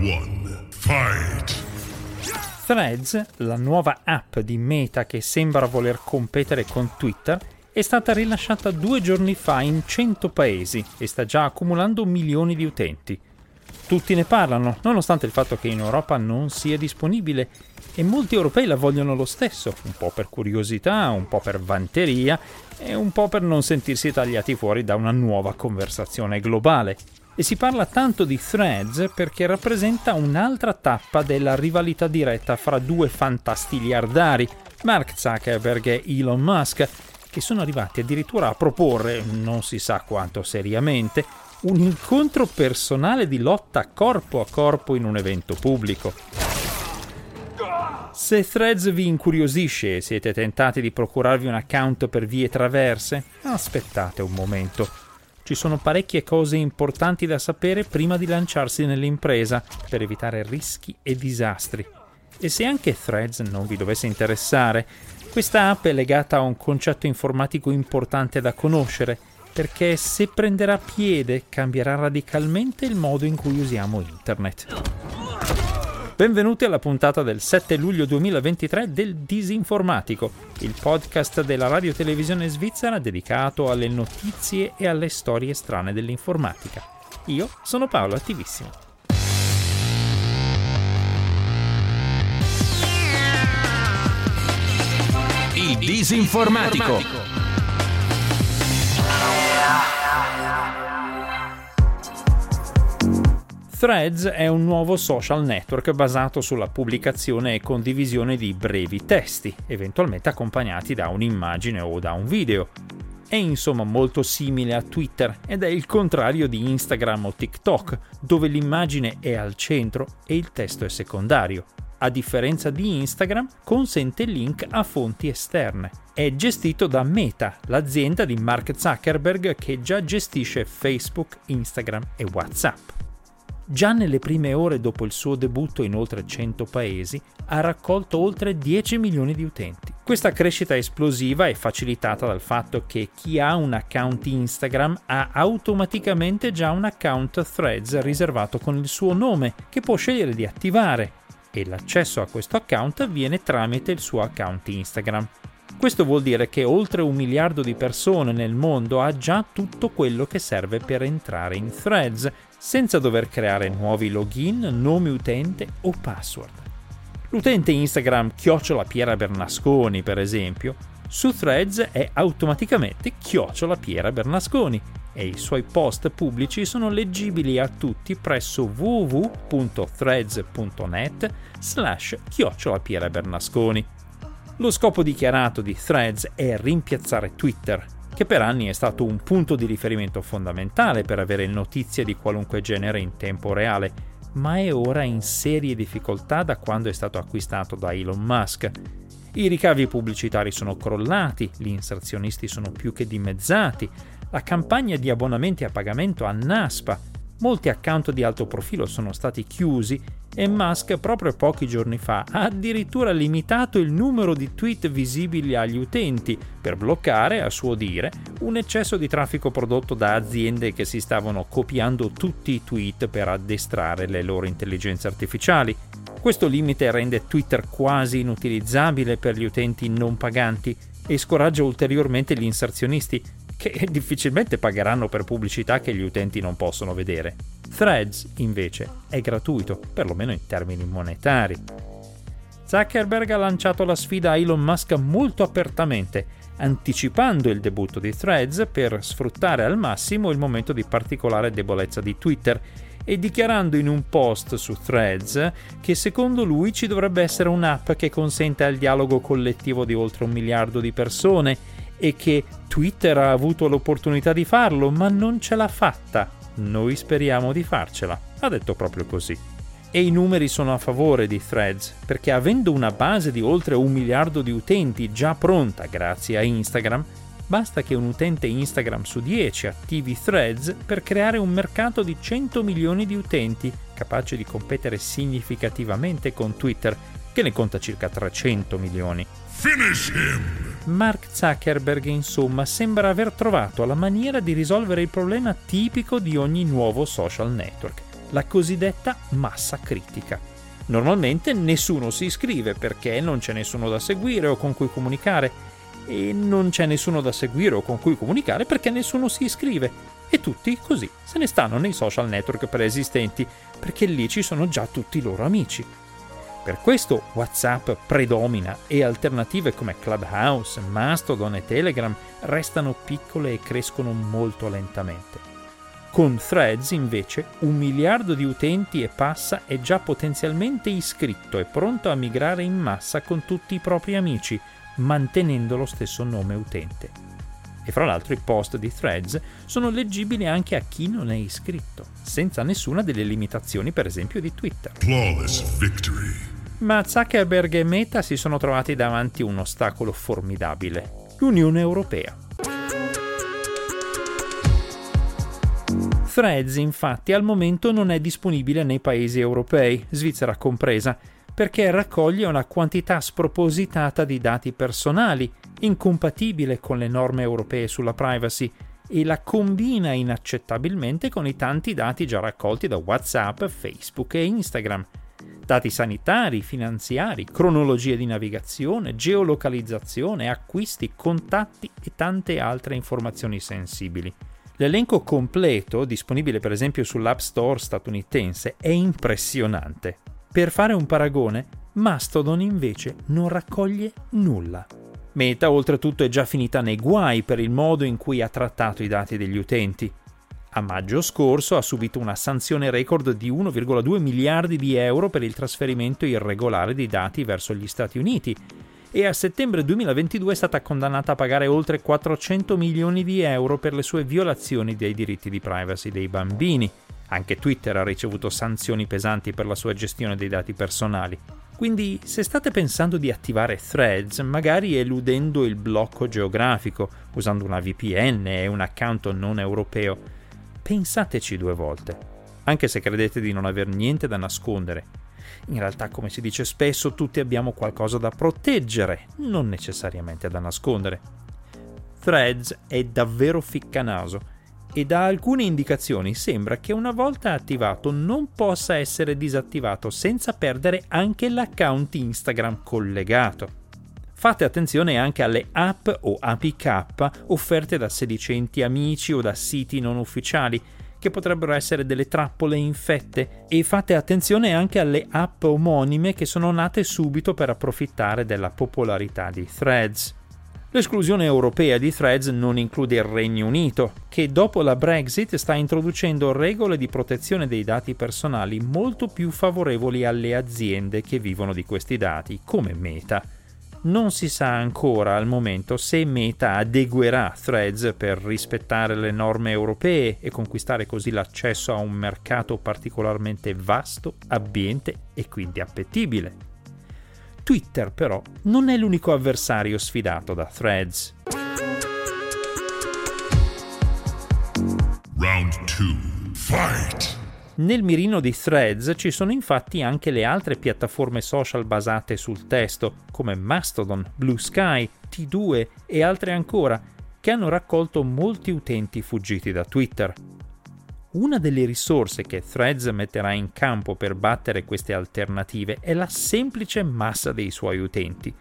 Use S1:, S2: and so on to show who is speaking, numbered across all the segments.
S1: one, fight!
S2: Threads, la nuova app di Meta che sembra voler competere con Twitter, è stata rilasciata due giorni fa in 100 paesi e sta già accumulando milioni di utenti. Tutti ne parlano, nonostante il fatto che in Europa non sia disponibile e molti europei la vogliono lo stesso, un po' per curiosità, un po' per vanteria e un po' per non sentirsi tagliati fuori da una nuova conversazione globale. E si parla tanto di Threads perché rappresenta un'altra tappa della rivalità diretta fra due fantastiliardari, Mark Zuckerberg e Elon Musk, che sono arrivati addirittura a proporre, non si sa quanto seriamente, un incontro personale di lotta corpo a corpo in un evento pubblico. Se Threads vi incuriosisce e siete tentati di procurarvi un account per vie traverse, aspettate un momento. Ci sono parecchie cose importanti da sapere prima di lanciarsi nell'impresa per evitare rischi e disastri. E se anche Threads non vi dovesse interessare, questa app è legata a un concetto informatico importante da conoscere perché se prenderà piede cambierà radicalmente il modo in cui usiamo internet. Benvenuti alla puntata del 7 luglio 2023 del Disinformatico, il podcast della radio televisione svizzera dedicato alle notizie e alle storie strane dell'informatica. Io sono Paolo Attivissimo.
S3: Il Disinformatico.
S2: Threads è un nuovo social network basato sulla pubblicazione e condivisione di brevi testi, eventualmente accompagnati da un'immagine o da un video. È insomma molto simile a Twitter ed è il contrario di Instagram o TikTok, dove l'immagine è al centro e il testo è secondario. A differenza di Instagram, consente link a fonti esterne. È gestito da Meta, l'azienda di Mark Zuckerberg che già gestisce Facebook, Instagram e WhatsApp già nelle prime ore dopo il suo debutto in oltre 100 paesi, ha raccolto oltre 10 milioni di utenti. Questa crescita esplosiva è facilitata dal fatto che chi ha un account Instagram ha automaticamente già un account Threads riservato con il suo nome, che può scegliere di attivare, e l'accesso a questo account avviene tramite il suo account Instagram. Questo vuol dire che oltre un miliardo di persone nel mondo ha già tutto quello che serve per entrare in Threads, senza dover creare nuovi login, nome utente o password. L'utente Instagram chiocciola Piera Bernasconi, per esempio, su Threads è automaticamente chiocciola Piera Bernasconi e i suoi post pubblici sono leggibili a tutti presso www.threads.net slash chiocciola Piera Bernasconi. Lo scopo dichiarato di Threads è rimpiazzare Twitter, che per anni è stato un punto di riferimento fondamentale per avere notizie di qualunque genere in tempo reale, ma è ora in serie difficoltà da quando è stato acquistato da Elon Musk. I ricavi pubblicitari sono crollati, gli inserzionisti sono più che dimezzati, la campagna di abbonamenti a pagamento annaspa, molti account di alto profilo sono stati chiusi e Musk proprio pochi giorni fa ha addirittura limitato il numero di tweet visibili agli utenti per bloccare, a suo dire, un eccesso di traffico prodotto da aziende che si stavano copiando tutti i tweet per addestrare le loro intelligenze artificiali. Questo limite rende Twitter quasi inutilizzabile per gli utenti non paganti e scoraggia ulteriormente gli inserzionisti che difficilmente pagheranno per pubblicità che gli utenti non possono vedere. Threads, invece, è gratuito, perlomeno in termini monetari. Zuckerberg ha lanciato la sfida a Elon Musk molto apertamente, anticipando il debutto di Threads per sfruttare al massimo il momento di particolare debolezza di Twitter e dichiarando in un post su Threads che secondo lui ci dovrebbe essere un'app che consente il dialogo collettivo di oltre un miliardo di persone e che Twitter ha avuto l'opportunità di farlo ma non ce l'ha fatta noi speriamo di farcela, ha detto proprio così. E i numeri sono a favore di Threads, perché avendo una base di oltre un miliardo di utenti già pronta grazie a Instagram, basta che un utente Instagram su 10 attivi Threads per creare un mercato di 100 milioni di utenti, capace di competere significativamente con Twitter, che ne conta circa 300 milioni.
S1: Finish him!
S2: Mark Zuckerberg, insomma, sembra aver trovato la maniera di risolvere il problema tipico di ogni nuovo social network. la cosiddetta massa critica. Normalmente nessuno si iscrive perché non c'è nessuno da seguire o con cui comunicare e non c'è nessuno da seguire o con cui comunicare perché nessuno si iscrive e tutti così se ne stanno nei social network preesistenti perché lì ci sono già tutti i loro amici. Per questo WhatsApp predomina e alternative come Clubhouse, Mastodon e Telegram restano piccole e crescono molto lentamente. Con Threads invece un miliardo di utenti e passa è già potenzialmente iscritto e pronto a migrare in massa con tutti i propri amici, mantenendo lo stesso nome utente. E fra l'altro i post di Threads sono leggibili anche a chi non è iscritto, senza nessuna delle limitazioni per esempio di Twitter. Ma Zuckerberg e Meta si sono trovati davanti a un ostacolo formidabile, l'Unione Europea. Threads infatti al momento non è disponibile nei paesi europei, Svizzera compresa, perché raccoglie una quantità spropositata di dati personali, incompatibile con le norme europee sulla privacy, e la combina inaccettabilmente con i tanti dati già raccolti da WhatsApp, Facebook e Instagram dati sanitari, finanziari, cronologie di navigazione, geolocalizzazione, acquisti, contatti e tante altre informazioni sensibili. L'elenco completo, disponibile per esempio sull'App Store statunitense, è impressionante. Per fare un paragone, Mastodon invece non raccoglie nulla. Meta oltretutto è già finita nei guai per il modo in cui ha trattato i dati degli utenti. A maggio scorso ha subito una sanzione record di 1,2 miliardi di euro per il trasferimento irregolare di dati verso gli Stati Uniti e a settembre 2022 è stata condannata a pagare oltre 400 milioni di euro per le sue violazioni dei diritti di privacy dei bambini. Anche Twitter ha ricevuto sanzioni pesanti per la sua gestione dei dati personali. Quindi se state pensando di attivare Threads, magari eludendo il blocco geografico, usando una VPN e un account non europeo, pensateci due volte, anche se credete di non aver niente da nascondere. In realtà, come si dice spesso, tutti abbiamo qualcosa da proteggere, non necessariamente da nascondere. Threads è davvero ficcanaso e da alcune indicazioni sembra che una volta attivato non possa essere disattivato senza perdere anche l'account Instagram collegato. Fate attenzione anche alle app o APK offerte da sedicenti amici o da siti non ufficiali, che potrebbero essere delle trappole infette, e fate attenzione anche alle app omonime che sono nate subito per approfittare della popolarità di Threads. L'esclusione europea di Threads non include il Regno Unito, che dopo la Brexit sta introducendo regole di protezione dei dati personali molto più favorevoli alle aziende che vivono di questi dati, come Meta. Non si sa ancora al momento se Meta adeguerà Threads per rispettare le norme europee e conquistare così l'accesso a un mercato particolarmente vasto, abbiente e quindi appetibile. Twitter però non è l'unico avversario sfidato da Threads.
S1: Round 2. Fight!
S2: Nel mirino di Threads ci sono infatti anche le altre piattaforme social basate sul testo, come Mastodon, Blue Sky, T2 e altre ancora, che hanno raccolto molti utenti fuggiti da Twitter. Una delle risorse che Threads metterà in campo per battere queste alternative è la semplice massa dei suoi utenti.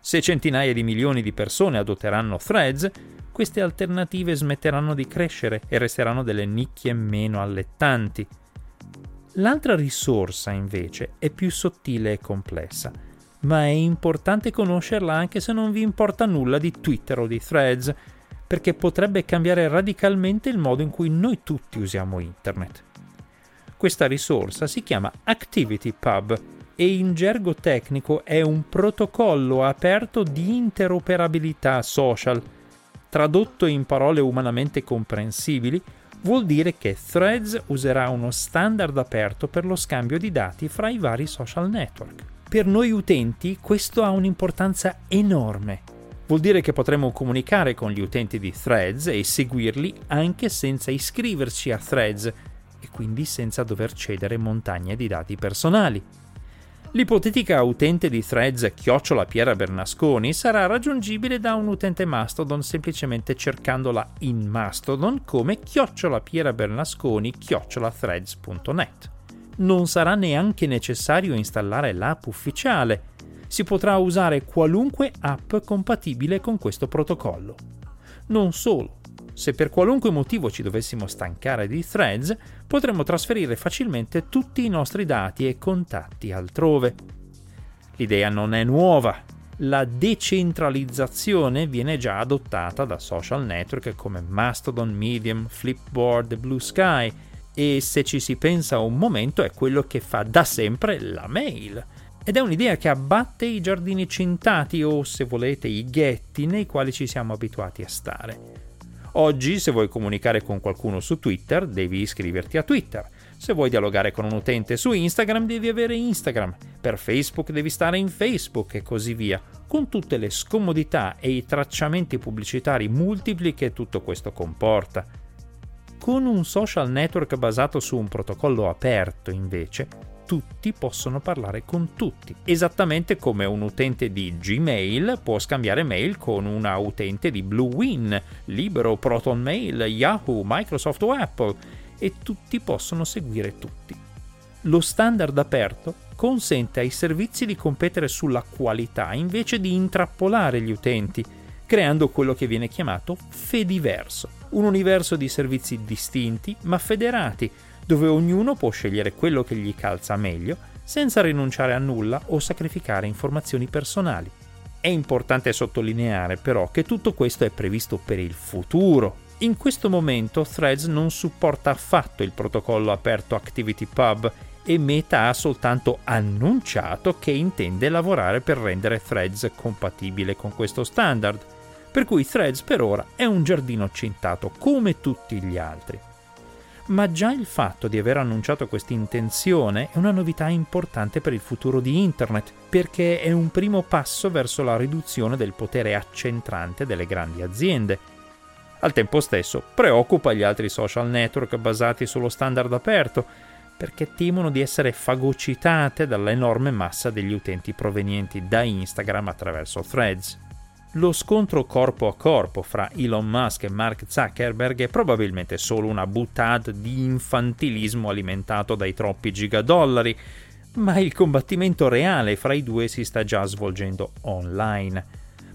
S2: Se centinaia di milioni di persone adotteranno Threads, queste alternative smetteranno di crescere e resteranno delle nicchie meno allettanti. L'altra risorsa, invece, è più sottile e complessa, ma è importante conoscerla anche se non vi importa nulla di Twitter o di Threads, perché potrebbe cambiare radicalmente il modo in cui noi tutti usiamo Internet. Questa risorsa si chiama ActivityPub e in gergo tecnico è un protocollo aperto di interoperabilità social. Tradotto in parole umanamente comprensibili, vuol dire che Threads userà uno standard aperto per lo scambio di dati fra i vari social network. Per noi utenti questo ha un'importanza enorme. Vuol dire che potremo comunicare con gli utenti di Threads e seguirli anche senza iscriverci a Threads e quindi senza dover cedere montagne di dati personali. L'ipotetica utente di threads chiocciola Piera Bernasconi sarà raggiungibile da un utente Mastodon semplicemente cercandola in Mastodon come chiocciola Piera Bernasconi chiocciola threads.net. Non sarà neanche necessario installare l'app ufficiale. Si potrà usare qualunque app compatibile con questo protocollo. Non solo, se per qualunque motivo ci dovessimo stancare di threads, potremmo trasferire facilmente tutti i nostri dati e contatti altrove. L'idea non è nuova. La decentralizzazione viene già adottata da social network come Mastodon, Medium, Flipboard, Blue Sky e se ci si pensa un momento è quello che fa da sempre la mail. Ed è un'idea che abbatte i giardini cintati o, se volete, i ghetti nei quali ci siamo abituati a stare. Oggi, se vuoi comunicare con qualcuno su Twitter, devi iscriverti a Twitter. Se vuoi dialogare con un utente su Instagram, devi avere Instagram. Per Facebook devi stare in Facebook e così via, con tutte le scomodità e i tracciamenti pubblicitari multipli che tutto questo comporta. Con un social network basato su un protocollo aperto, invece, tutti possono parlare con tutti, esattamente come un utente di Gmail può scambiare mail con una utente di Bluewin, Libero, Proton Mail, Yahoo, Microsoft o Apple e tutti possono seguire tutti. Lo standard aperto consente ai servizi di competere sulla qualità invece di intrappolare gli utenti, creando quello che viene chiamato Fediverso, un universo di servizi distinti ma federati, dove ognuno può scegliere quello che gli calza meglio senza rinunciare a nulla o sacrificare informazioni personali. È importante sottolineare però che tutto questo è previsto per il futuro. In questo momento Threads non supporta affatto il protocollo aperto ActivityPub e Meta ha soltanto annunciato che intende lavorare per rendere Threads compatibile con questo standard. Per cui Threads per ora è un giardino cintato come tutti gli altri ma già il fatto di aver annunciato questa intenzione è una novità importante per il futuro di Internet, perché è un primo passo verso la riduzione del potere accentrante delle grandi aziende. Al tempo stesso preoccupa gli altri social network basati sullo standard aperto, perché temono di essere fagocitate dall'enorme massa degli utenti provenienti da Instagram attraverso threads. Lo scontro corpo a corpo fra Elon Musk e Mark Zuckerberg è probabilmente solo una buttata di infantilismo alimentato dai troppi gigadollari, ma il combattimento reale fra i due si sta già svolgendo online.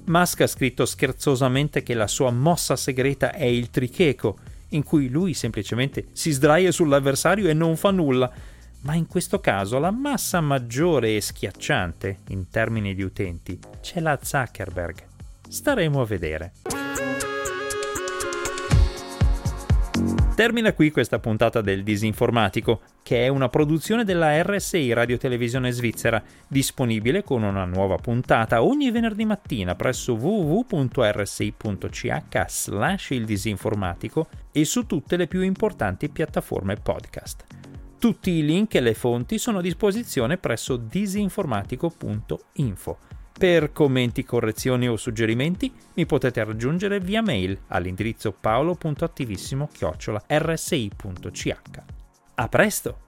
S2: Musk ha scritto scherzosamente che la sua mossa segreta è il tricheco, in cui lui semplicemente si sdraia sull'avversario e non fa nulla, ma in questo caso la massa maggiore e schiacciante, in termini di utenti, c'è la Zuckerberg. Staremo a vedere. Termina qui questa puntata del Disinformatico, che è una produzione della RSI Radio Televisione Svizzera, disponibile con una nuova puntata ogni venerdì mattina presso www.rsi.ch il disinformatico e su tutte le più importanti piattaforme podcast. Tutti i link e le fonti sono a disposizione presso disinformatico.info. Per commenti, correzioni o suggerimenti mi potete raggiungere via mail all'indirizzo paolo.attivissimo-rsi.ch. A presto!